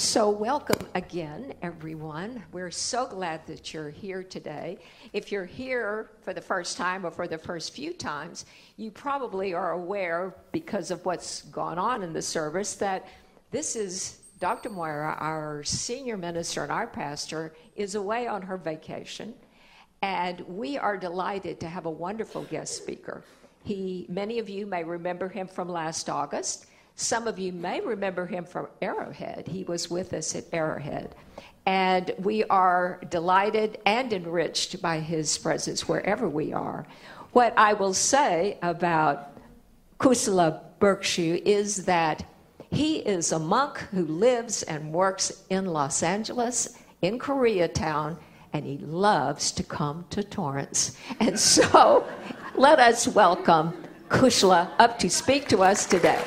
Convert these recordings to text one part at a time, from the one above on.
So, welcome again, everyone. We're so glad that you're here today. If you're here for the first time or for the first few times, you probably are aware, because of what's gone on in the service, that this is Dr. Moira, our senior minister and our pastor, is away on her vacation. And we are delighted to have a wonderful guest speaker. He, many of you may remember him from last August. Some of you may remember him from Arrowhead. He was with us at Arrowhead. And we are delighted and enriched by his presence wherever we are. What I will say about Kusala Bhikshu is that he is a monk who lives and works in Los Angeles, in Koreatown, and he loves to come to Torrance. And so let us welcome Kusala up to speak to us today.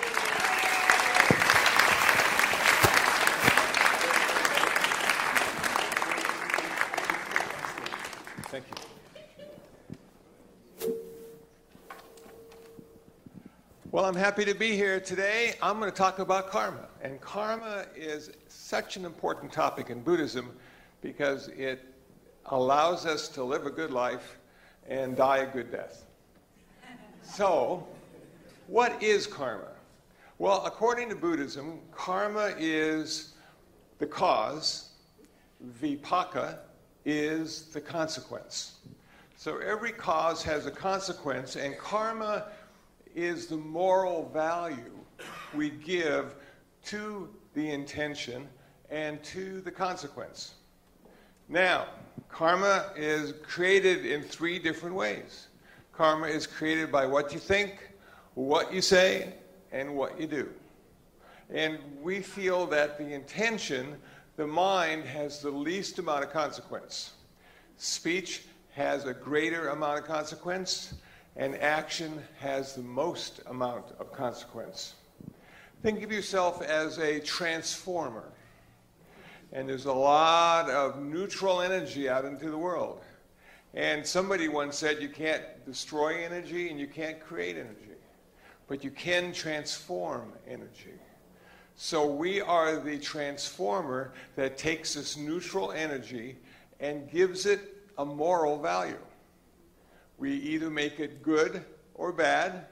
Well, I'm happy to be here today. I'm going to talk about karma. And karma is such an important topic in Buddhism because it allows us to live a good life and die a good death. So, what is karma? Well, according to Buddhism, karma is the cause, vipaka is the consequence. So every cause has a consequence, and karma is the moral value we give to the intention and to the consequence. Now, karma is created in three different ways. Karma is created by what you think, what you say, and what you do. And we feel that the intention, the mind, has the least amount of consequence. Speech has a greater amount of consequence and action has the most amount of consequence. Think of yourself as a transformer. And there's a lot of neutral energy out into the world. And somebody once said you can't destroy energy and you can't create energy, but you can transform energy. So we are the transformer that takes this neutral energy and gives it a moral value. We either make it good or bad,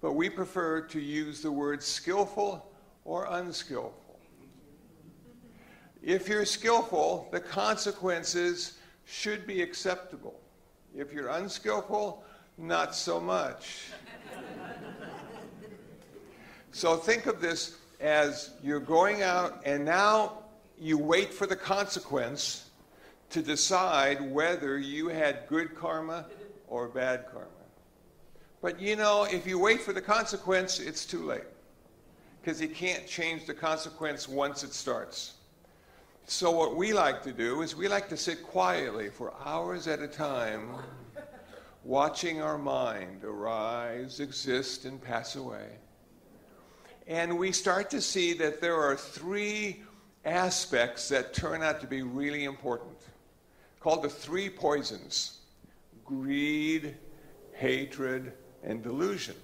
but we prefer to use the word skillful or unskillful. If you're skillful, the consequences should be acceptable. If you're unskillful, not so much. so think of this as you're going out and now you wait for the consequence to decide whether you had good karma or bad karma. But you know, if you wait for the consequence, it's too late. Because you can't change the consequence once it starts. So, what we like to do is we like to sit quietly for hours at a time, watching our mind arise, exist, and pass away. And we start to see that there are three aspects that turn out to be really important, called the three poisons greed, hatred, and delusion.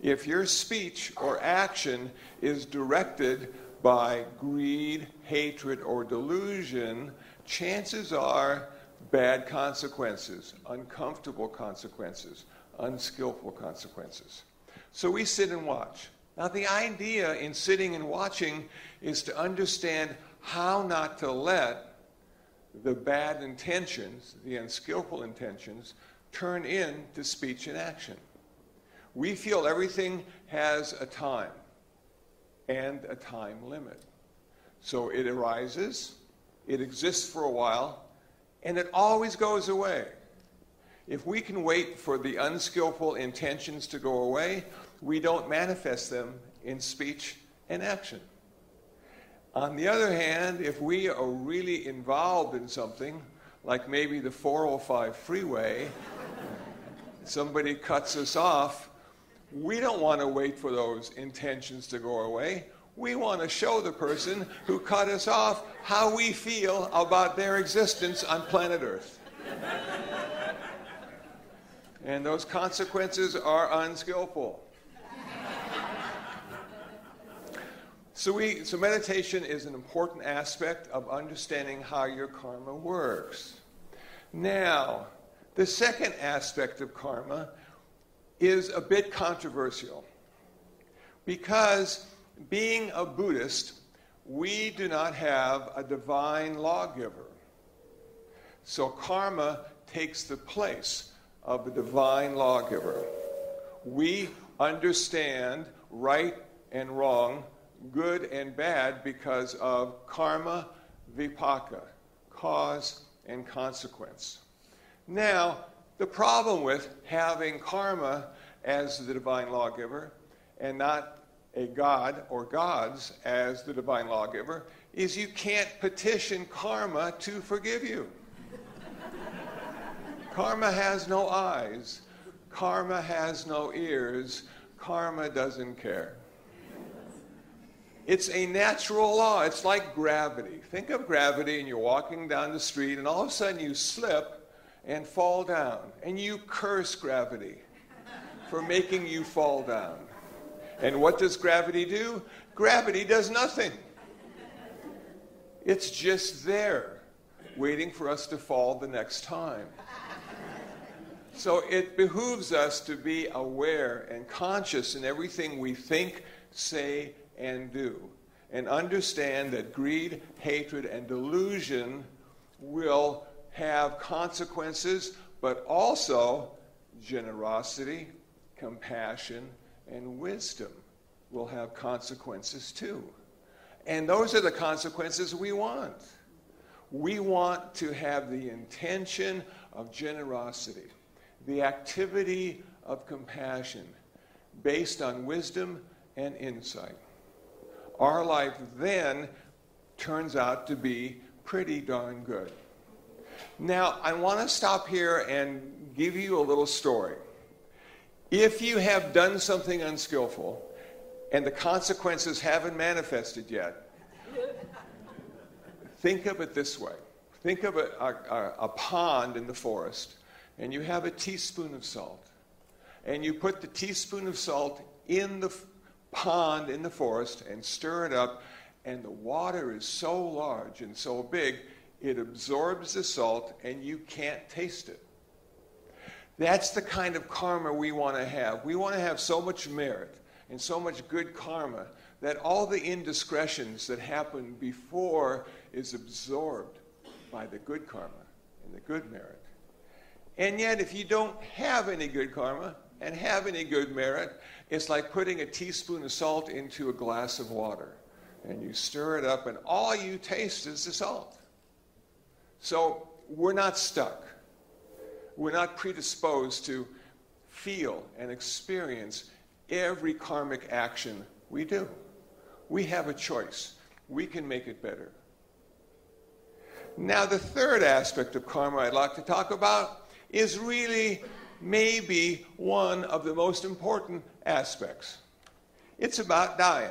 If your speech or action is directed by greed, hatred, or delusion, chances are bad consequences, uncomfortable consequences, unskillful consequences. So we sit and watch. Now, the idea in sitting and watching is to understand how not to let the bad intentions, the unskillful intentions, turn into speech and action. We feel everything has a time and a time limit. So it arises, it exists for a while, and it always goes away. If we can wait for the unskillful intentions to go away, we don't manifest them in speech and action. On the other hand, if we are really involved in something, like maybe the 405 freeway, somebody cuts us off, we don't want to wait for those intentions to go away. We want to show the person who cut us off how we feel about their existence on planet Earth. and those consequences are unskillful. So, we, so meditation is an important aspect of understanding how your karma works. Now, the second aspect of karma is a bit controversial because being a Buddhist, we do not have a divine lawgiver. So karma takes the place of the divine lawgiver. We understand right and wrong, good and bad, because of karma vipaka, cause and consequence. Now, the problem with having karma as the divine lawgiver and not a god or gods as the divine lawgiver is you can't petition karma to forgive you. karma has no eyes, karma has no ears, karma doesn't care. It's a natural law. It's like gravity. Think of gravity, and you're walking down the street, and all of a sudden you slip and fall down, and you curse gravity for making you fall down. And what does gravity do? Gravity does nothing. It's just there, waiting for us to fall the next time. So it behooves us to be aware and conscious in everything we think, say, and do. And understand that greed, hatred, and delusion will have consequences, but also generosity, compassion, and wisdom will have consequences too. And those are the consequences we want. We want to have the intention of generosity, the activity of compassion based on wisdom and insight. Our life then turns out to be pretty darn good. Now, I want to stop here and give you a little story. If you have done something unskillful and the consequences haven't manifested yet, think of it this way think of a, a, a, pond in the forest, and you have a teaspoon of salt. And you put the teaspoon of salt in the pond in the forest and stir it up, and the water is so large and so big, it absorbs the salt, and you can't taste it. That's the kind of karma we want to have. We want to have so much merit and so much good karma that all the indiscretions that happen before is absorbed by the good karma and the good merit. And yet, if you don't have any good karma and have any good merit, it's like putting a teaspoon of salt into a glass of water. And you stir it up, and all you taste is the salt. So we're not stuck we're not predisposed to feel and experience every karmic action we do. We have a choice. We can make it better. Now, the third aspect of karma I'd like to talk about is really maybe one of the most important aspects. It's about dying.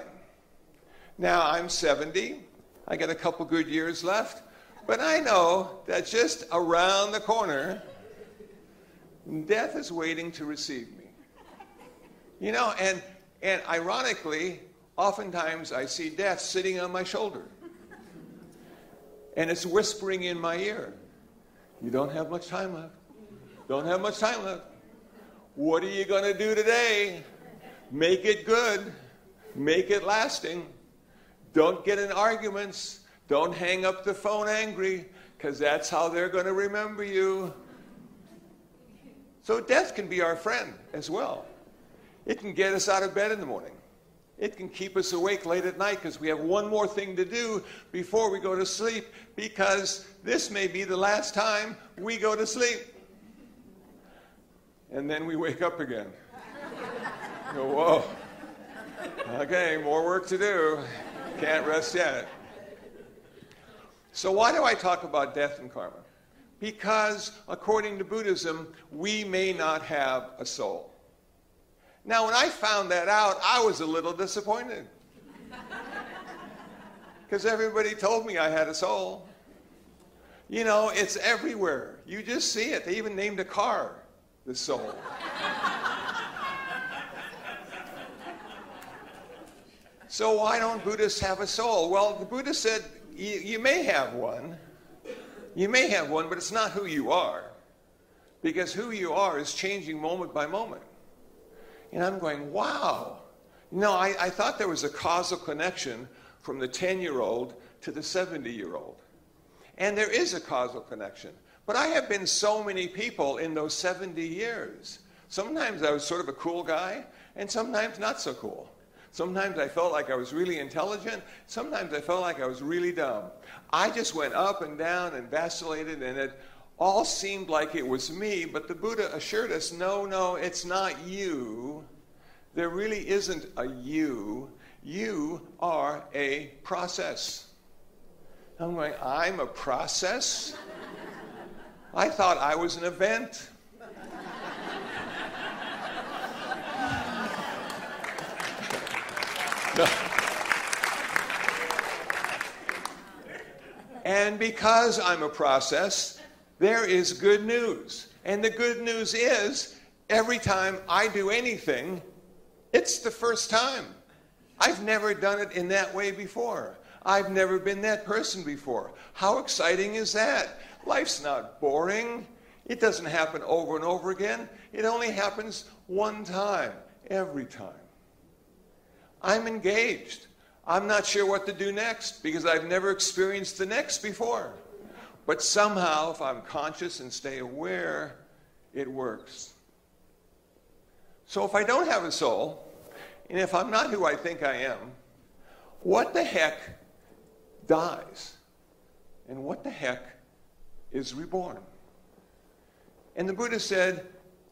Now, I'm 70. I got a couple good years left. But I know that just around the corner Death is waiting to receive me. You know, and, and ironically, oftentimes I see death sitting on my shoulder. And it's whispering in my ear, You don't have much time left. Don't have much time left. What are you going to do today? Make it good. Make it lasting. Don't get in arguments. Don't hang up the phone angry, because that's how they're going to remember you. So death can be our friend as well. It can get us out of bed in the morning. It can keep us awake late at night because we have one more thing to do before we go to sleep because this may be the last time we go to sleep. And then we wake up again. go, whoa. Okay, more work to do. Can't rest yet. So, why do I talk about death and karma? because, according to Buddhism, we may not have a soul. Now, when I found that out, I was a little disappointed. Because everybody told me I had a soul. You know, it's everywhere. You just see it. They even named a car the soul. So why don't Buddhists have a soul? Well, the Buddha said you, may have one. You may have one, but it's not who you are. Because who you are is changing moment by moment. And I'm going, wow. No, I, I thought there was a causal connection from the 10 year old to the 70 year old. And there is a causal connection. But I have been so many people in those 70 years. Sometimes I was sort of a cool guy, and sometimes not so cool. Sometimes I felt like I was really intelligent. Sometimes I felt like I was really dumb. I just went up and down and vacillated, and it all seemed like it was me. But the Buddha assured us no, no, it's not you. There really isn't a you. You are a process. I'm going, I'm a process? I thought I was an event. And because I'm a process, there is good news. And the good news is every time I do anything, it's the first time. I've never done it in that way before. I've never been that person before. How exciting is that? Life's not boring. It doesn't happen over and over again. It only happens one time, every time. I'm engaged. I'm not sure what to do next because I've never experienced the next before. But somehow, if I'm conscious and stay aware, it works. So if I don't have a soul, and if I'm not who I think I am, what the heck dies? And what the heck is reborn? And the Buddha said,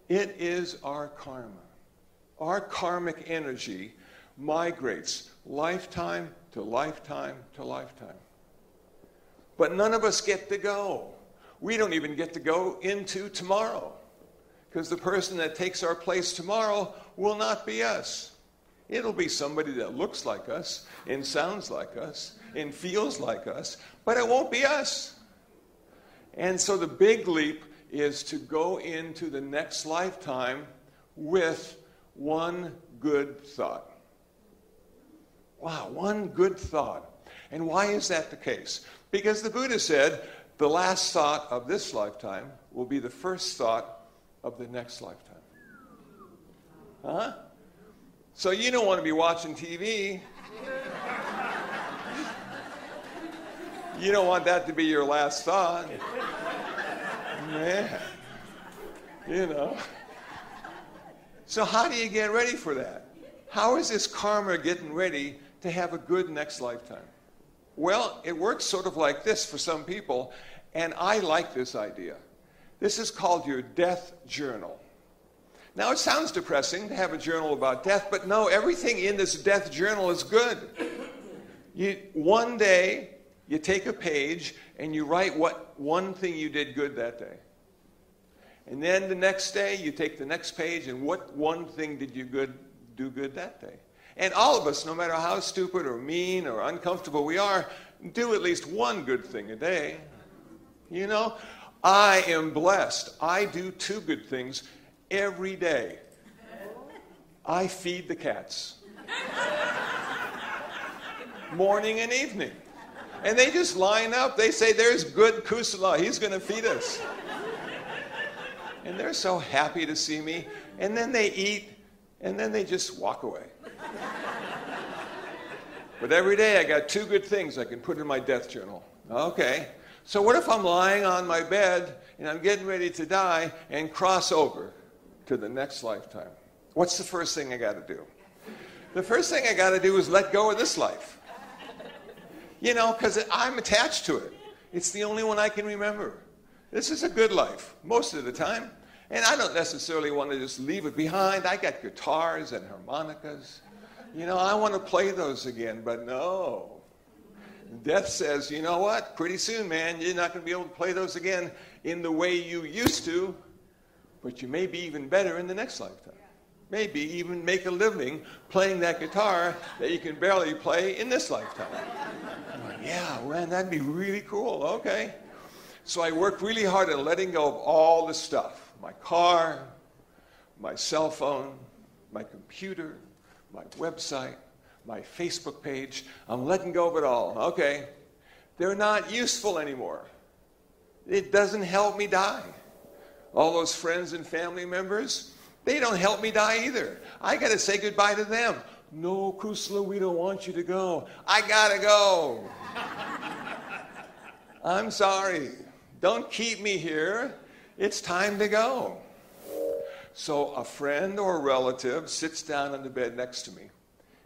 it is our karma. Our karmic energy migrates lifetime to lifetime to lifetime. But none of us get to go. We don't even get to go into tomorrow because the person that takes our place tomorrow will not be us. It'll be somebody that looks like us and sounds like us and feels like us, but it won't be us. And so the big leap is to go into the next lifetime with one good thought. Wow, one good thought. And why is that the case? Because the Buddha said the last thought of this lifetime will be the first thought of the next lifetime. Huh? So you don't want to be watching TV. You don't want that to be your last thought. Man. You know. So, how do you get ready for that? How is this karma getting ready to have a good next lifetime? Well, it works sort of like this for some people, and I like this idea. This is called your death journal. Now, it sounds depressing to have a journal about death, but no, everything in this death journal is good. You, one day, you take a page and you write what one thing you did good that day. And then the next day, you take the next page and what one thing did you good, do good that day. And all of us, no matter how stupid or mean or uncomfortable we are, do at least one good thing a day. You know, I am blessed. I do two good things every day. I feed the cats. Morning and evening. And they just line up. They say, There's good Kusala. He's going to feed us. And they're so happy to see me. And then they eat, and then they just walk away. But every day I got two good things I can put in my death journal. Okay. So what if I'm lying on my bed and I'm getting ready to die and cross over? to the next lifetime. What's the first thing I got to do? The first thing I got to do is let go of this life. You know, because I'm attached to it. It's the only one I can remember. This is a good life most of the time. And I don't necessarily want to just leave it behind. I got guitars and harmonicas. You know, I want to play those again, but no. Death says, you know what? Pretty soon, man, you're not going to be able to play those again in the way you used to but you may be even better in the next lifetime. Maybe even make a living playing that guitar that you can barely play in this lifetime. Like, yeah, man, that'd be really cool. Okay. So I worked really hard at letting go of all the stuff my car, my cell phone, my computer, my website, my Facebook page. I'm letting go of it all. Okay. They're not useful anymore. It doesn't help me die. All those friends and family members, they don't help me die either. I got to say goodbye to them. No, Kusala, we don't want you to go. I got to go. I'm sorry. Don't keep me here. It's time to go. So a friend or a relative sits down on the bed next to me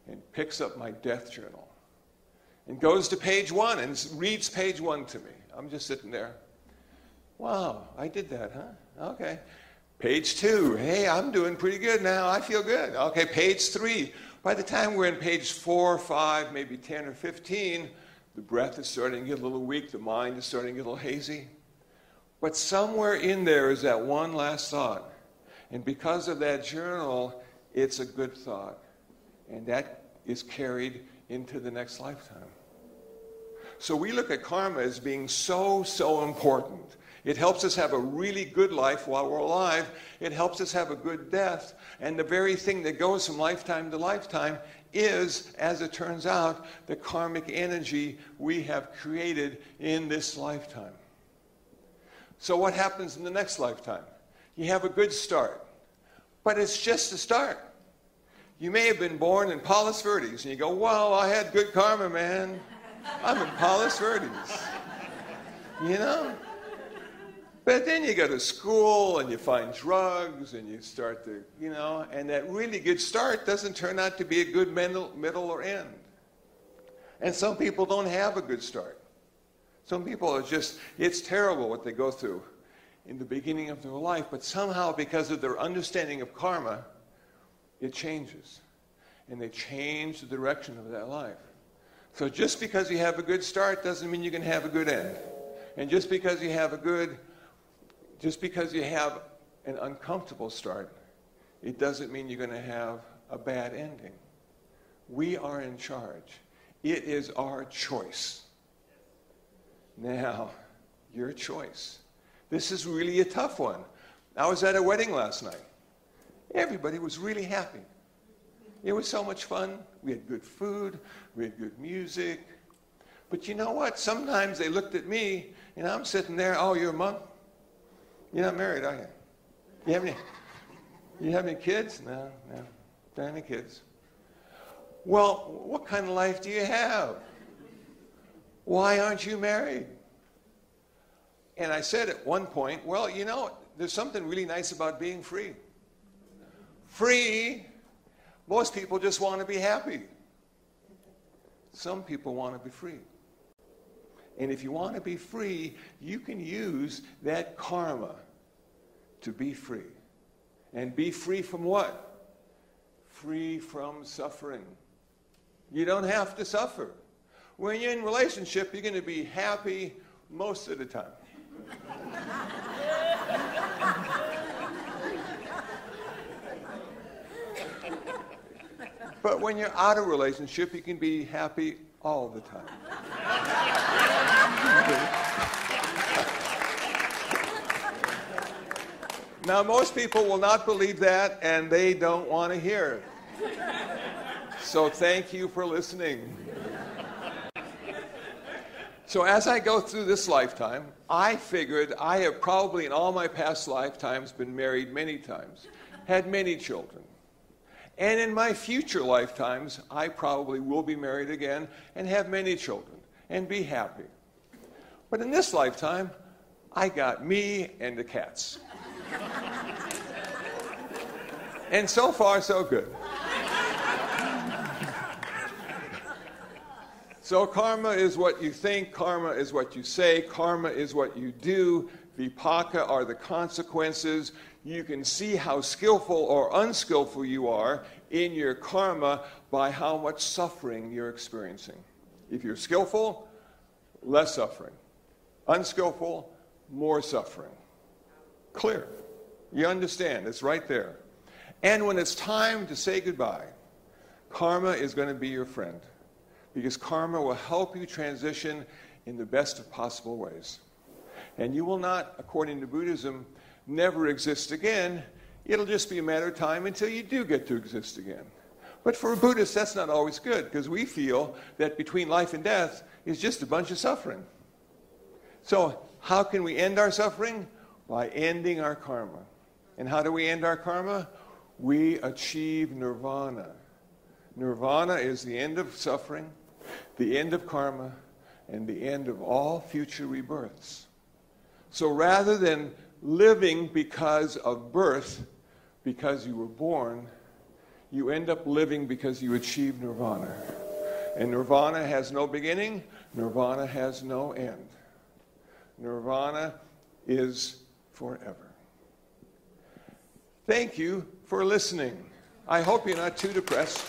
and picks up my death journal and goes to page one and reads page one to me. I'm just sitting there. Wow, I did that, huh? Okay. Page two. Hey, I'm doing pretty good now. I feel good. Okay, page three. By the time we're in page four, five, maybe 10 or 15, the breath is starting to get a little weak, the mind is starting to get a little hazy. But somewhere in there is that one last thought. And because of that journal, it's a good thought. And that is carried into the next lifetime. So we look at karma as being so, so important. It helps us have a really good life while we're alive. It helps us have a good death. And the very thing that goes from lifetime to lifetime is, as it turns out, the karmic energy we have created in this lifetime. So, what happens in the next lifetime? You have a good start, but it's just a start. You may have been born in Palos Verdes, and you go, Wow, I had good karma, man. I'm in Palos Verdes. You know? But then you go to school and you find drugs and you start to, you know, and that really good start doesn't turn out to be a good middle, middle or end. And some people don't have a good start. Some people are just, it's terrible what they go through in the beginning of their life, but somehow because of their understanding of karma, it changes. And they change the direction of that life. So just because you have a good start doesn't mean you can have a good end. And just because you have a good just because you have an uncomfortable start, it doesn't mean you're going to have a bad ending. We are in charge. It is our choice. Now, your choice. This is really a tough one. I was at a wedding last night. Everybody was really happy. It was so much fun. We had good food, we had good music. But you know what? Sometimes they looked at me and I'm sitting there, oh, you're a monk? You're not married, are you? You have any, you have any kids? No, no. Don't have any kids. Well, what kind of life do you have? Why aren't you married? And I said at one point, well, you know, there's something really nice about being free. Free, most people just want to be happy. Some people want to be free. And if you want to be free, you can use that karma to be free. And be free from what? Free from suffering. You don't have to suffer. When you're in relationship, you're going to be happy most of the time. but when you're out of relationship, you can be happy all the time. Now, most people will not believe that, and they don't want to hear it. So, thank you for listening. So, as I go through this lifetime, I figured I have probably in all my past lifetimes been married many times, had many children. And in my future lifetimes, I probably will be married again and have many children and be happy. But in this lifetime, I got me and the cats. And so far, so good. So, karma is what you think, karma is what you say, karma is what you do, vipaka are the consequences. You can see how skillful or unskillful you are in your karma by how much suffering you're experiencing. If you're skillful, less suffering. Unskillful, more suffering. Clear. You understand, it's right there. And when it's time to say goodbye, karma is going to be your friend because karma will help you transition in the best of possible ways. And you will not, according to Buddhism, never exist again. It'll just be a matter of time until you do get to exist again. But for a Buddhist, that's not always good because we feel that between life and death is just a bunch of suffering. So, how can we end our suffering? By ending our karma. And how do we end our karma? We achieve nirvana. Nirvana is the end of suffering, the end of karma, and the end of all future rebirths. So rather than living because of birth, because you were born, you end up living because you achieve nirvana. And nirvana has no beginning, nirvana has no end. Nirvana is forever. Thank you for listening. I hope you're not too depressed.